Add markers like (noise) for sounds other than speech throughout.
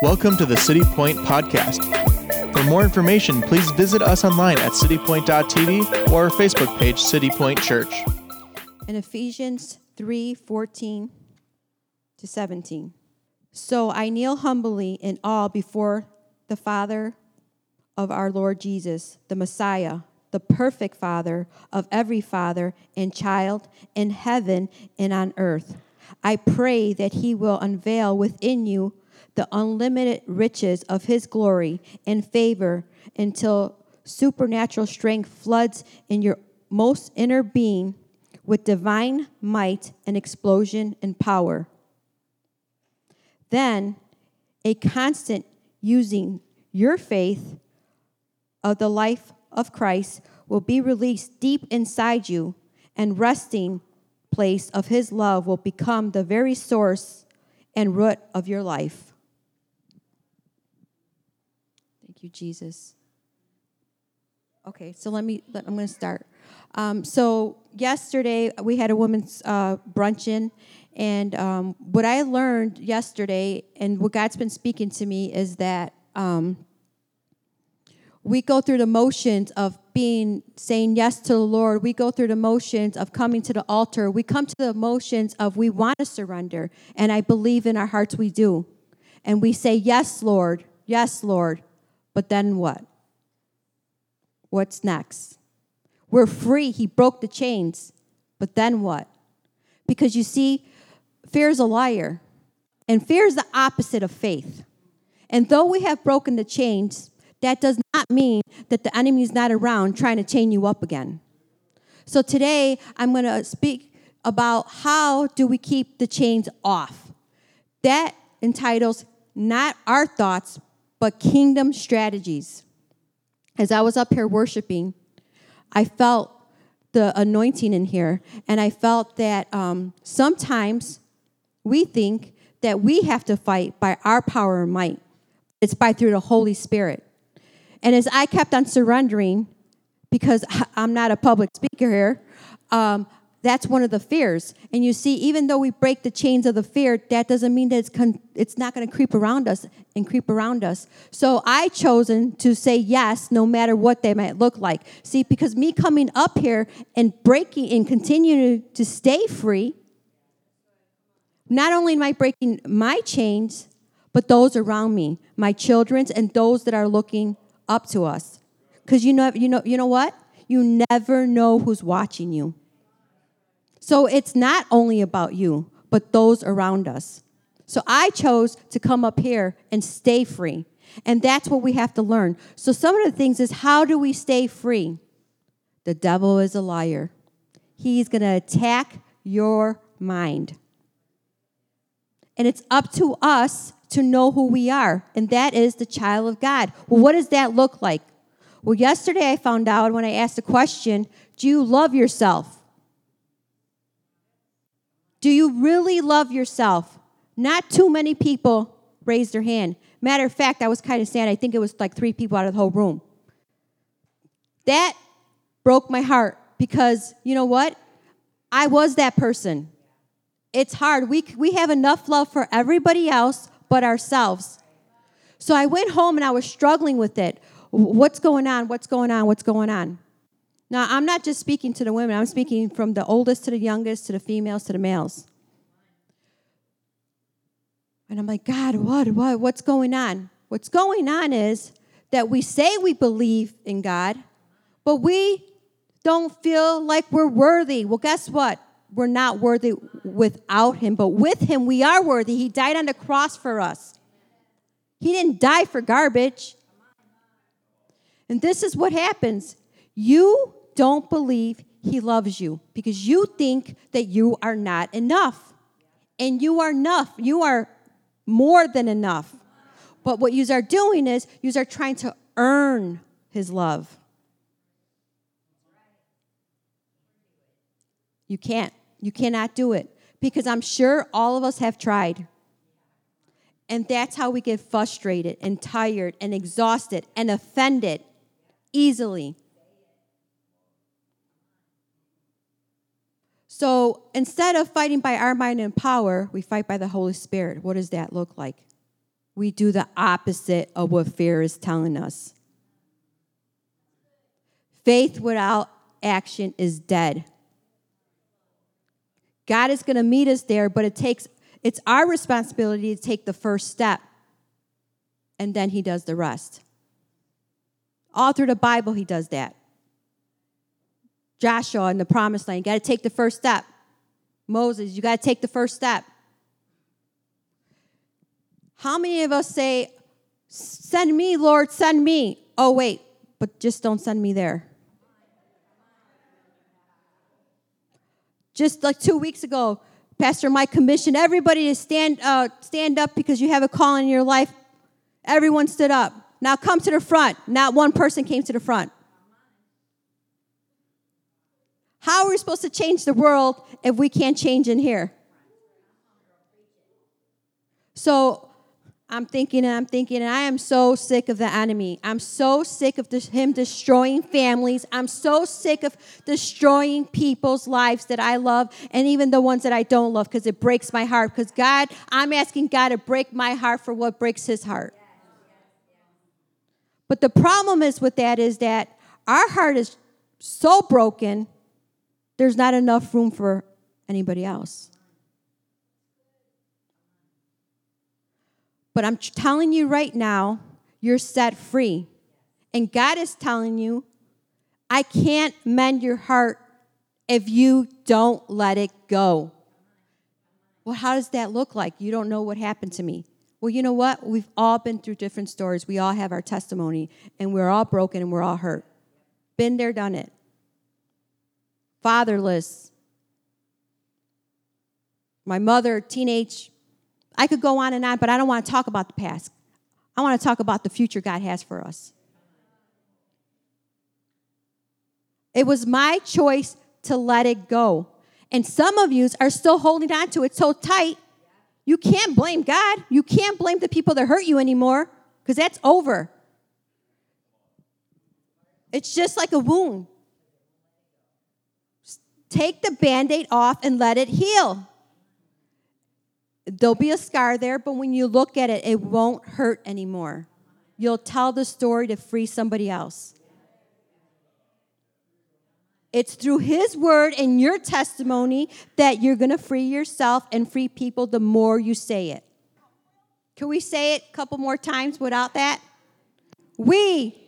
Welcome to the City Point Podcast. For more information, please visit us online at citypoint.tv or our Facebook page, City Point Church. in Ephesians 3 14 to 17. So I kneel humbly in awe before the Father of our Lord Jesus, the Messiah, the perfect Father of every father and child in heaven and on earth. I pray that he will unveil within you the unlimited riches of his glory and favor until supernatural strength floods in your most inner being with divine might and explosion and power. Then a constant using your faith of the life of Christ will be released deep inside you, and resting place of his love will become the very source and root of your life. You, Jesus. Okay, so let me, let, I'm going to start. Um, so, yesterday we had a women's uh, brunch in, and um, what I learned yesterday, and what God's been speaking to me, is that um, we go through the motions of being saying yes to the Lord. We go through the motions of coming to the altar. We come to the motions of we want to surrender, and I believe in our hearts we do. And we say, Yes, Lord, yes, Lord. But then what? What's next? We're free. He broke the chains. But then what? Because you see, fear is a liar, and fear is the opposite of faith. And though we have broken the chains, that does not mean that the enemy is not around trying to chain you up again. So today, I'm going to speak about how do we keep the chains off. That entitles not our thoughts, but kingdom strategies. As I was up here worshiping, I felt the anointing in here, and I felt that um, sometimes we think that we have to fight by our power and might. It's by through the Holy Spirit. And as I kept on surrendering, because (laughs) I'm not a public speaker here, um, that's one of the fears. And you see, even though we break the chains of the fear, that doesn't mean that it's, con- it's not going to creep around us and creep around us. So I chosen to say yes, no matter what they might look like. See, because me coming up here and breaking and continuing to stay free, not only am I breaking my chains, but those around me, my children's, and those that are looking up to us. Because you know, you know, you know what? You never know who's watching you. So it's not only about you, but those around us. So I chose to come up here and stay free. And that's what we have to learn. So some of the things is how do we stay free? The devil is a liar. He's going to attack your mind. And it's up to us to know who we are, and that is the child of God. Well, what does that look like? Well, yesterday I found out when I asked the question Do you love yourself? Do you really love yourself? Not too many people raised their hand. Matter of fact, I was kind of sad. I think it was like three people out of the whole room. That broke my heart because you know what? I was that person. It's hard. We, we have enough love for everybody else but ourselves. So I went home and I was struggling with it. What's going on? What's going on? What's going on? Now, I'm not just speaking to the women, I'm speaking from the oldest to the youngest, to the females, to the males. And I'm like, God, what, what, what's going on? What's going on is that we say we believe in God, but we don't feel like we're worthy. Well, guess what? We're not worthy without Him, but with Him we are worthy. He died on the cross for us. He didn't die for garbage. And this is what happens you don't believe He loves you because you think that you are not enough. And you are enough. You are more than enough. But what you are doing is you are trying to earn His love. You can't. You cannot do it because I'm sure all of us have tried. And that's how we get frustrated and tired and exhausted and offended easily. So instead of fighting by our mind and power, we fight by the Holy Spirit. What does that look like? we do the opposite of what fear is telling us. Faith without action is dead. God is going to meet us there, but it takes it's our responsibility to take the first step. And then he does the rest. All through the Bible he does that. Joshua in the promised land, you got to take the first step. Moses, you got to take the first step. How many of us say, Send me, Lord, send me? Oh, wait, but just don't send me there. Just like two weeks ago, Pastor Mike commissioned everybody to stand, uh, stand up because you have a call in your life. Everyone stood up. Now come to the front. Not one person came to the front. How are we supposed to change the world if we can't change in here? So I'm thinking and I'm thinking, and I am so sick of the enemy. I'm so sick of him destroying families. I'm so sick of destroying people's lives that I love and even the ones that I don't love because it breaks my heart. Because God, I'm asking God to break my heart for what breaks his heart. But the problem is with that is that our heart is so broken, there's not enough room for anybody else. But I'm telling you right now, you're set free. And God is telling you, I can't mend your heart if you don't let it go. Well, how does that look like? You don't know what happened to me. Well, you know what? We've all been through different stories. We all have our testimony, and we're all broken and we're all hurt. Been there, done it. Fatherless. My mother, teenage I could go on and on, but I don't want to talk about the past. I want to talk about the future God has for us. It was my choice to let it go. And some of you are still holding on to it so tight, you can't blame God. You can't blame the people that hurt you anymore because that's over. It's just like a wound. Take the band aid off and let it heal. There'll be a scar there, but when you look at it, it won't hurt anymore. You'll tell the story to free somebody else. It's through His word and your testimony that you're going to free yourself and free people the more you say it. Can we say it a couple more times without that? We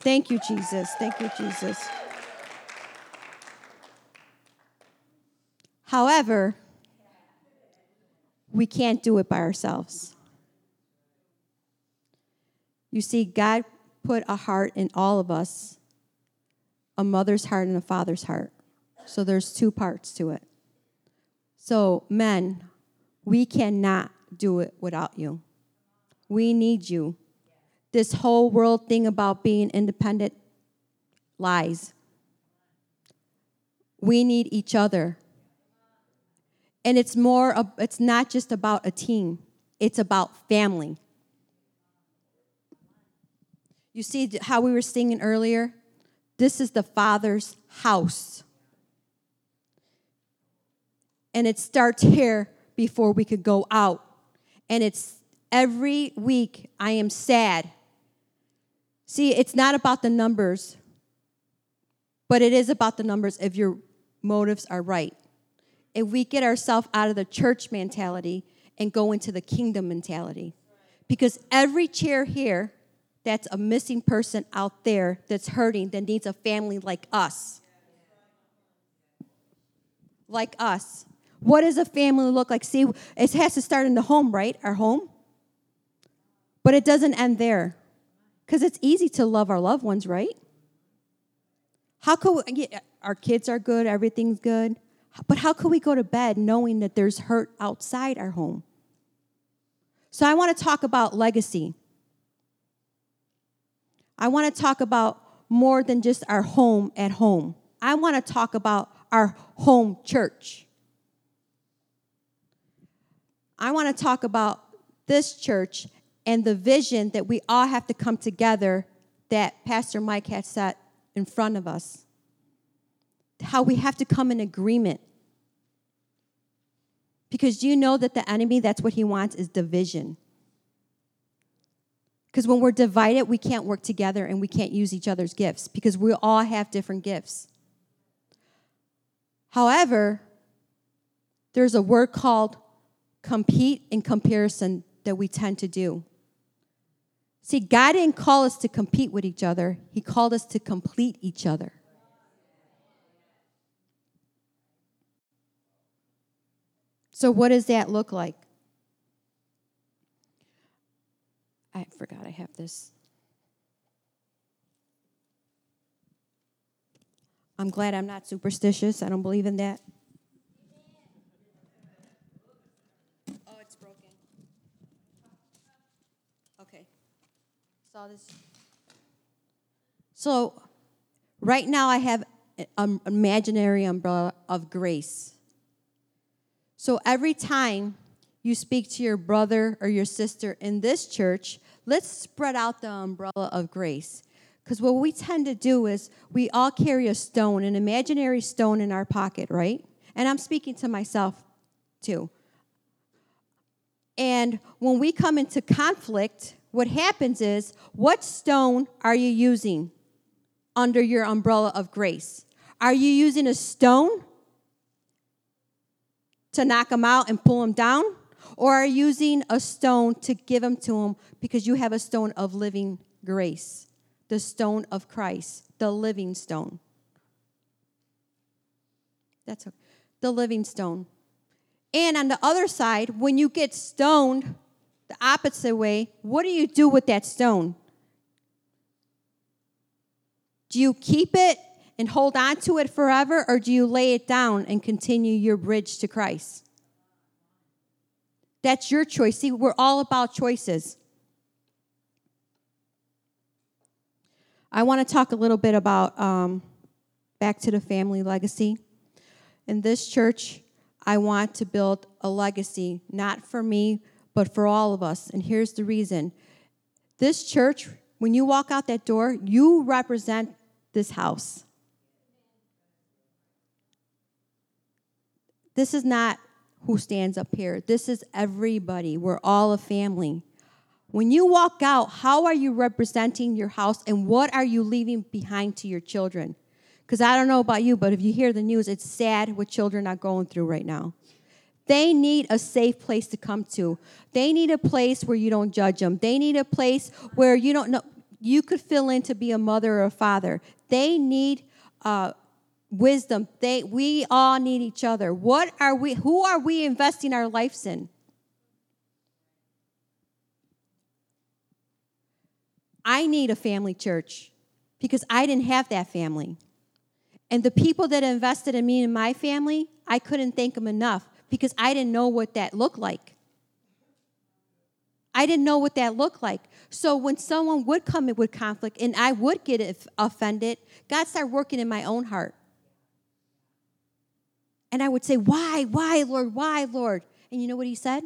Thank you, Jesus. Thank you, Jesus. However, we can't do it by ourselves. You see, God put a heart in all of us a mother's heart and a father's heart. So there's two parts to it. So, men, we cannot do it without you. We need you. This whole world thing about being independent lies. We need each other. And it's more, it's not just about a team, it's about family. You see how we were singing earlier? This is the Father's house. And it starts here before we could go out. And it's every week I am sad. See, it's not about the numbers, but it is about the numbers if your motives are right if we get ourselves out of the church mentality and go into the kingdom mentality. Because every chair here, that's a missing person out there that's hurting that needs a family like us. Like us. What does a family look like? See, it has to start in the home, right? Our home. But it doesn't end there. Because it's easy to love our loved ones, right? How could we, our kids are good, everything's good, but how could we go to bed knowing that there's hurt outside our home? So I want to talk about legacy. I want to talk about more than just our home at home. I want to talk about our home church. I want to talk about this church and the vision that we all have to come together that Pastor Mike had set in front of us. How we have to come in agreement. Because you know that the enemy, that's what he wants, is division. Because when we're divided, we can't work together and we can't use each other's gifts because we all have different gifts. However, there's a word called compete in comparison that we tend to do. See, God didn't call us to compete with each other, He called us to complete each other. So, what does that look like? I forgot I have this. I'm glad I'm not superstitious. I don't believe in that. Oh, it's broken. Okay. Saw this. So, right now I have an imaginary umbrella of grace. So, every time you speak to your brother or your sister in this church, let's spread out the umbrella of grace. Because what we tend to do is we all carry a stone, an imaginary stone in our pocket, right? And I'm speaking to myself too. And when we come into conflict, what happens is what stone are you using under your umbrella of grace? Are you using a stone to knock them out and pull them down? or are using a stone to give them to them because you have a stone of living grace, the stone of Christ, the living stone. That's okay. the living stone. And on the other side, when you get stoned the opposite way, what do you do with that stone? Do you keep it and hold on to it forever, or do you lay it down and continue your bridge to Christ? That's your choice. See, we're all about choices. I want to talk a little bit about um, back to the family legacy. In this church, I want to build a legacy, not for me, but for all of us. And here's the reason this church, when you walk out that door, you represent this house. This is not who stands up here. This is everybody. We're all a family. When you walk out, how are you representing your house and what are you leaving behind to your children? Because I don't know about you, but if you hear the news, it's sad what children are going through right now. They need a safe place to come to. They need a place where you don't judge them. They need a place where you don't know you could fill in to be a mother or a father. They need uh, wisdom. They, we all need each other. What are we, who are we investing our lives in? I need a family church because I didn't have that family. And the people that invested in me and my family, I couldn't thank them enough because I didn't know what that looked like. I didn't know what that looked like. So when someone would come in with conflict and I would get offended, God started working in my own heart. And I would say, Why, why, Lord, why, Lord? And you know what he said?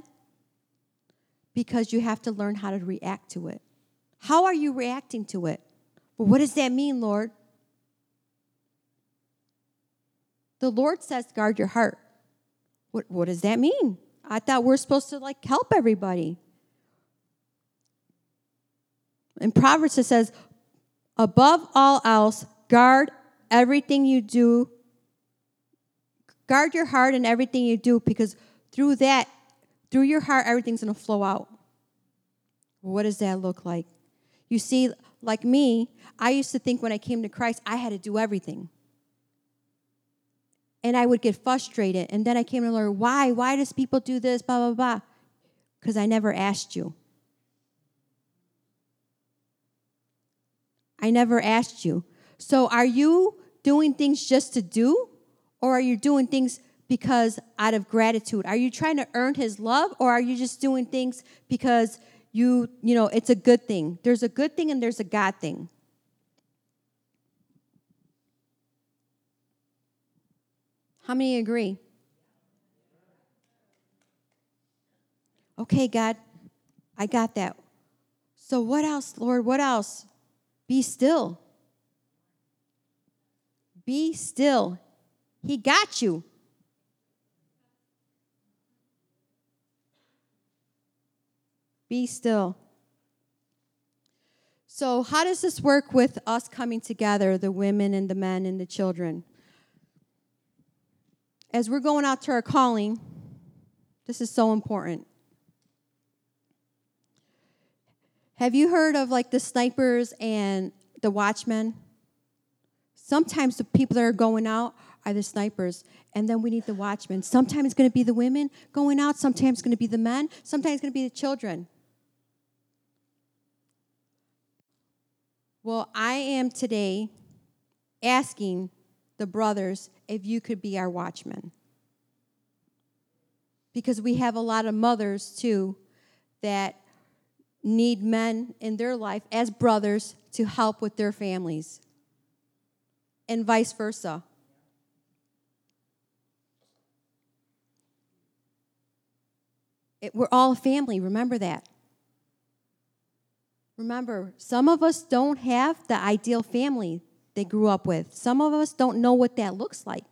Because you have to learn how to react to it. How are you reacting to it? Well, what does that mean, Lord? The Lord says, guard your heart. What, what does that mean? I thought we're supposed to like help everybody. In Proverbs, it says, above all else, guard everything you do Guard your heart and everything you do because through that, through your heart, everything's going to flow out. What does that look like? You see, like me, I used to think when I came to Christ, I had to do everything. And I would get frustrated. And then I came to learn why? Why does people do this? Blah, blah, blah. Because I never asked you. I never asked you. So are you doing things just to do, or are you doing things because out of gratitude? Are you trying to earn his love, or are you just doing things because you, you know, it's a good thing? There's a good thing and there's a God thing. How many agree? Okay, God, I got that. So, what else, Lord? What else? Be still. Be still. He got you. Be still. So, how does this work with us coming together, the women and the men and the children? As we're going out to our calling, this is so important. Have you heard of like the snipers and the watchmen? Sometimes the people that are going out are the snipers, and then we need the watchmen. Sometimes it's going to be the women going out, sometimes it's going to be the men, sometimes it's going to be the children. Well, I am today asking the brothers if you could be our watchmen. Because we have a lot of mothers too that need men in their life as brothers to help with their families, and vice versa. It, we're all a family, remember that. Remember, some of us don't have the ideal family they grew up with, some of us don't know what that looks like.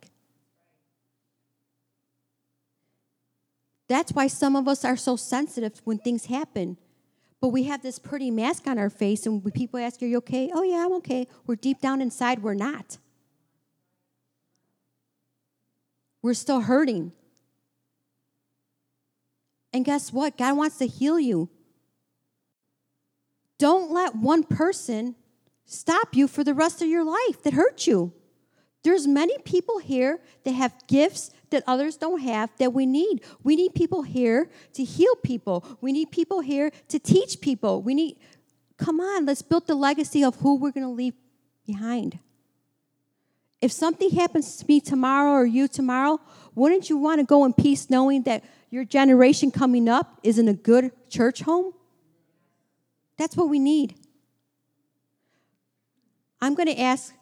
That's why some of us are so sensitive when things happen but we have this pretty mask on our face, and people ask, Are you okay? Oh, yeah, I'm okay. We're deep down inside, we're not. We're still hurting. And guess what? God wants to heal you. Don't let one person stop you for the rest of your life that hurt you. There's many people here that have gifts that others don't have that we need. We need people here to heal people. We need people here to teach people. We need, come on, let's build the legacy of who we're going to leave behind. If something happens to me tomorrow or you tomorrow, wouldn't you want to go in peace knowing that your generation coming up is in a good church home? That's what we need. I'm going to ask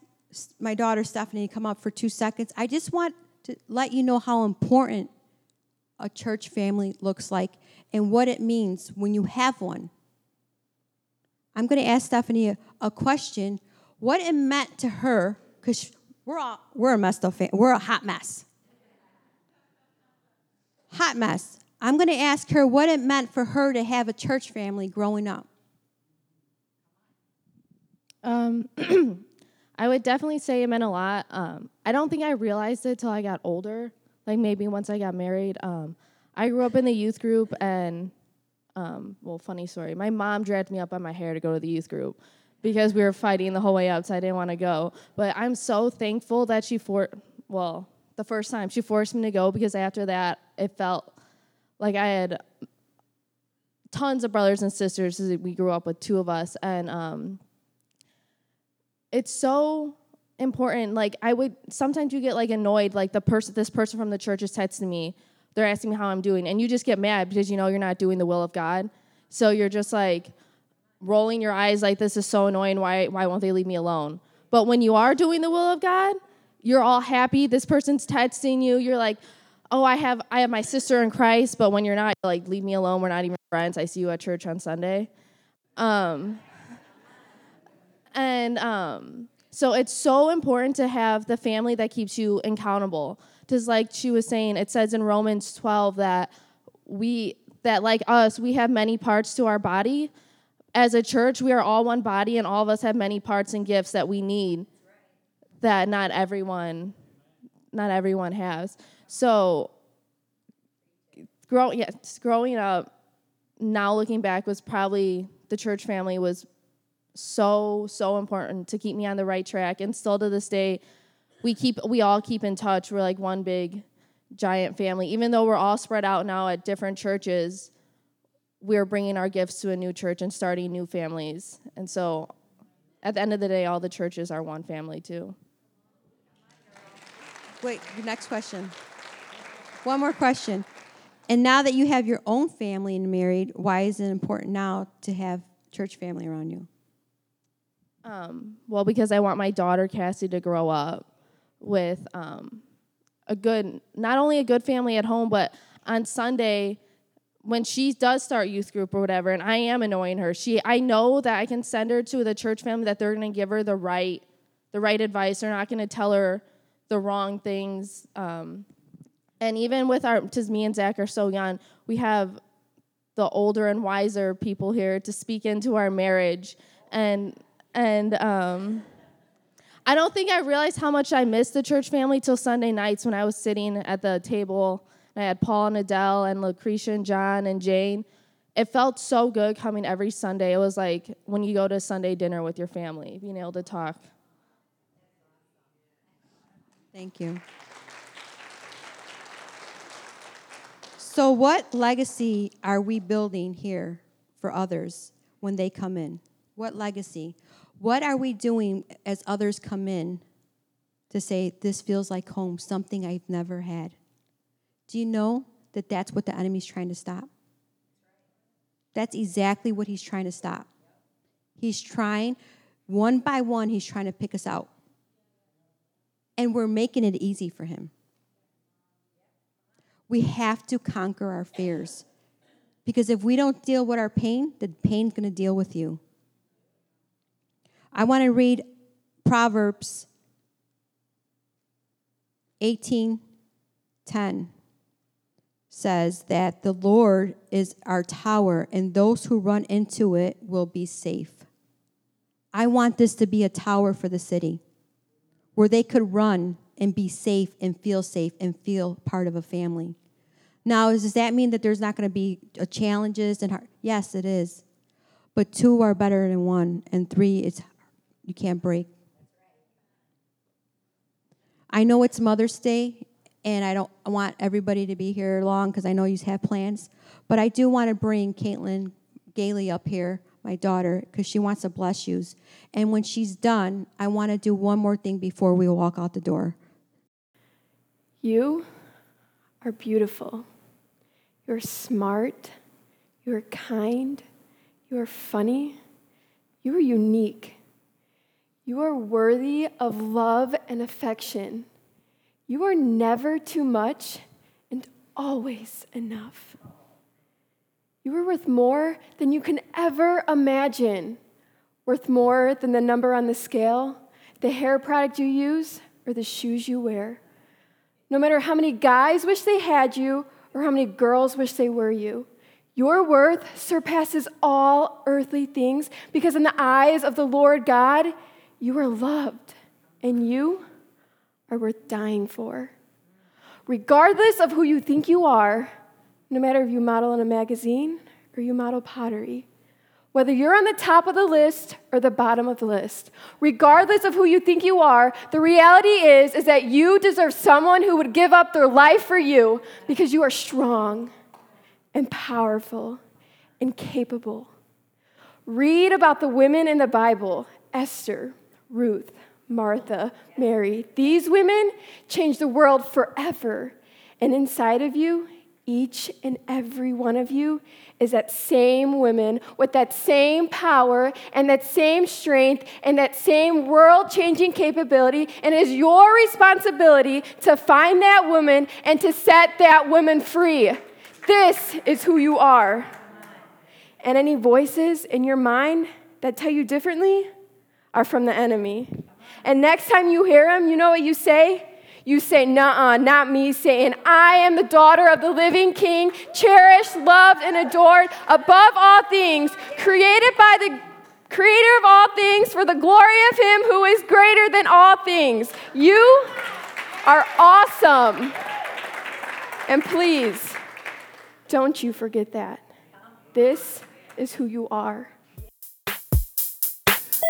my daughter Stephanie to come up for two seconds. I just want to let you know how important a church family looks like and what it means when you have one. I'm going to ask Stephanie a, a question what it meant to her, because we're, we're a messed up, we're a hot mess. Hot mess. I'm going to ask her what it meant for her to have a church family growing up. Um, (clears throat) I would definitely say it meant a lot. Um, I don't think I realized it till I got older. Like maybe once I got married. Um, I grew up in the youth group, and um, well, funny story. My mom dragged me up by my hair to go to the youth group because we were fighting the whole way up, so I didn't want to go. But I'm so thankful that she for well, the first time she forced me to go because after that it felt like I had tons of brothers and sisters. We grew up with two of us, and um, it's so important. Like I would sometimes you get like annoyed, like the person this person from the church is texting me, they're asking me how I'm doing, and you just get mad because you know you're not doing the will of God. So you're just like rolling your eyes like this is so annoying. Why why won't they leave me alone? But when you are doing the will of God, you're all happy. This person's texting you. You're like, oh, I have I have my sister in Christ. But when you're not, like, leave me alone. We're not even friends. I see you at church on Sunday. Um, and um, so it's so important to have the family that keeps you accountable. Because, like she was saying, it says in Romans 12 that we, that like us, we have many parts to our body. As a church, we are all one body, and all of us have many parts and gifts that we need that not everyone, not everyone has. So, growing, yes, growing up, now looking back, was probably the church family was so so important to keep me on the right track and still to this day we keep we all keep in touch we're like one big giant family even though we're all spread out now at different churches we're bringing our gifts to a new church and starting new families and so at the end of the day all the churches are one family too Wait, next question. One more question. And now that you have your own family and married, why is it important now to have church family around you? Um, well, because I want my daughter Cassie to grow up with um, a good, not only a good family at home, but on Sunday when she does start youth group or whatever, and I am annoying her, she I know that I can send her to the church family that they're going to give her the right, the right advice. They're not going to tell her the wrong things. Um, and even with our, because me and Zach are so young, we have the older and wiser people here to speak into our marriage and and um, I don't think I realized how much I missed the church family till Sunday nights when I was sitting at the table and I had Paul and Adele and Lucretia and John and Jane. It felt so good coming every Sunday. It was like when you go to Sunday dinner with your family, being able to talk. Thank you. So, what legacy are we building here for others when they come in? What legacy? What are we doing as others come in to say, This feels like home, something I've never had? Do you know that that's what the enemy's trying to stop? That's exactly what he's trying to stop. He's trying, one by one, he's trying to pick us out. And we're making it easy for him. We have to conquer our fears. Because if we don't deal with our pain, the pain's going to deal with you. I want to read Proverbs 18:10 says that the Lord is our tower and those who run into it will be safe. I want this to be a tower for the city where they could run and be safe and feel safe and feel part of a family. Now, does that mean that there's not going to be uh, challenges and hard? Yes, it is. But two are better than one, and three, it's you can't break. I know it's Mother's Day, and I don't want everybody to be here long because I know you have plans. But I do want to bring Caitlin Galey up here, my daughter, because she wants to bless you. And when she's done, I want to do one more thing before we walk out the door. You are beautiful. You're smart. You're kind. You're funny. You are unique. You are worthy of love and affection. You are never too much and always enough. You are worth more than you can ever imagine, worth more than the number on the scale, the hair product you use, or the shoes you wear. No matter how many guys wish they had you or how many girls wish they were you, your worth surpasses all earthly things because, in the eyes of the Lord God, you are loved and you are worth dying for. Regardless of who you think you are, no matter if you model in a magazine or you model pottery, whether you're on the top of the list or the bottom of the list, regardless of who you think you are, the reality is is that you deserve someone who would give up their life for you because you are strong and powerful and capable. Read about the women in the Bible, Esther, Ruth, Martha, Mary. These women changed the world forever. And inside of you, each and every one of you is that same woman with that same power and that same strength and that same world changing capability. And it is your responsibility to find that woman and to set that woman free. This is who you are. And any voices in your mind that tell you differently are from the enemy. And next time you hear them, you know what you say? You say, Nah, not me, saying, I am the daughter of the living king, cherished, loved, and adored above all things, created by the creator of all things for the glory of him who is greater than all things. You are awesome. And please, don't you forget that. This is who you are.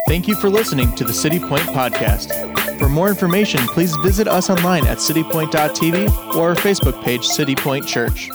Thank you for listening to the City Point Podcast. For more information, please visit us online at citypoint.tv or our Facebook page, City Point Church.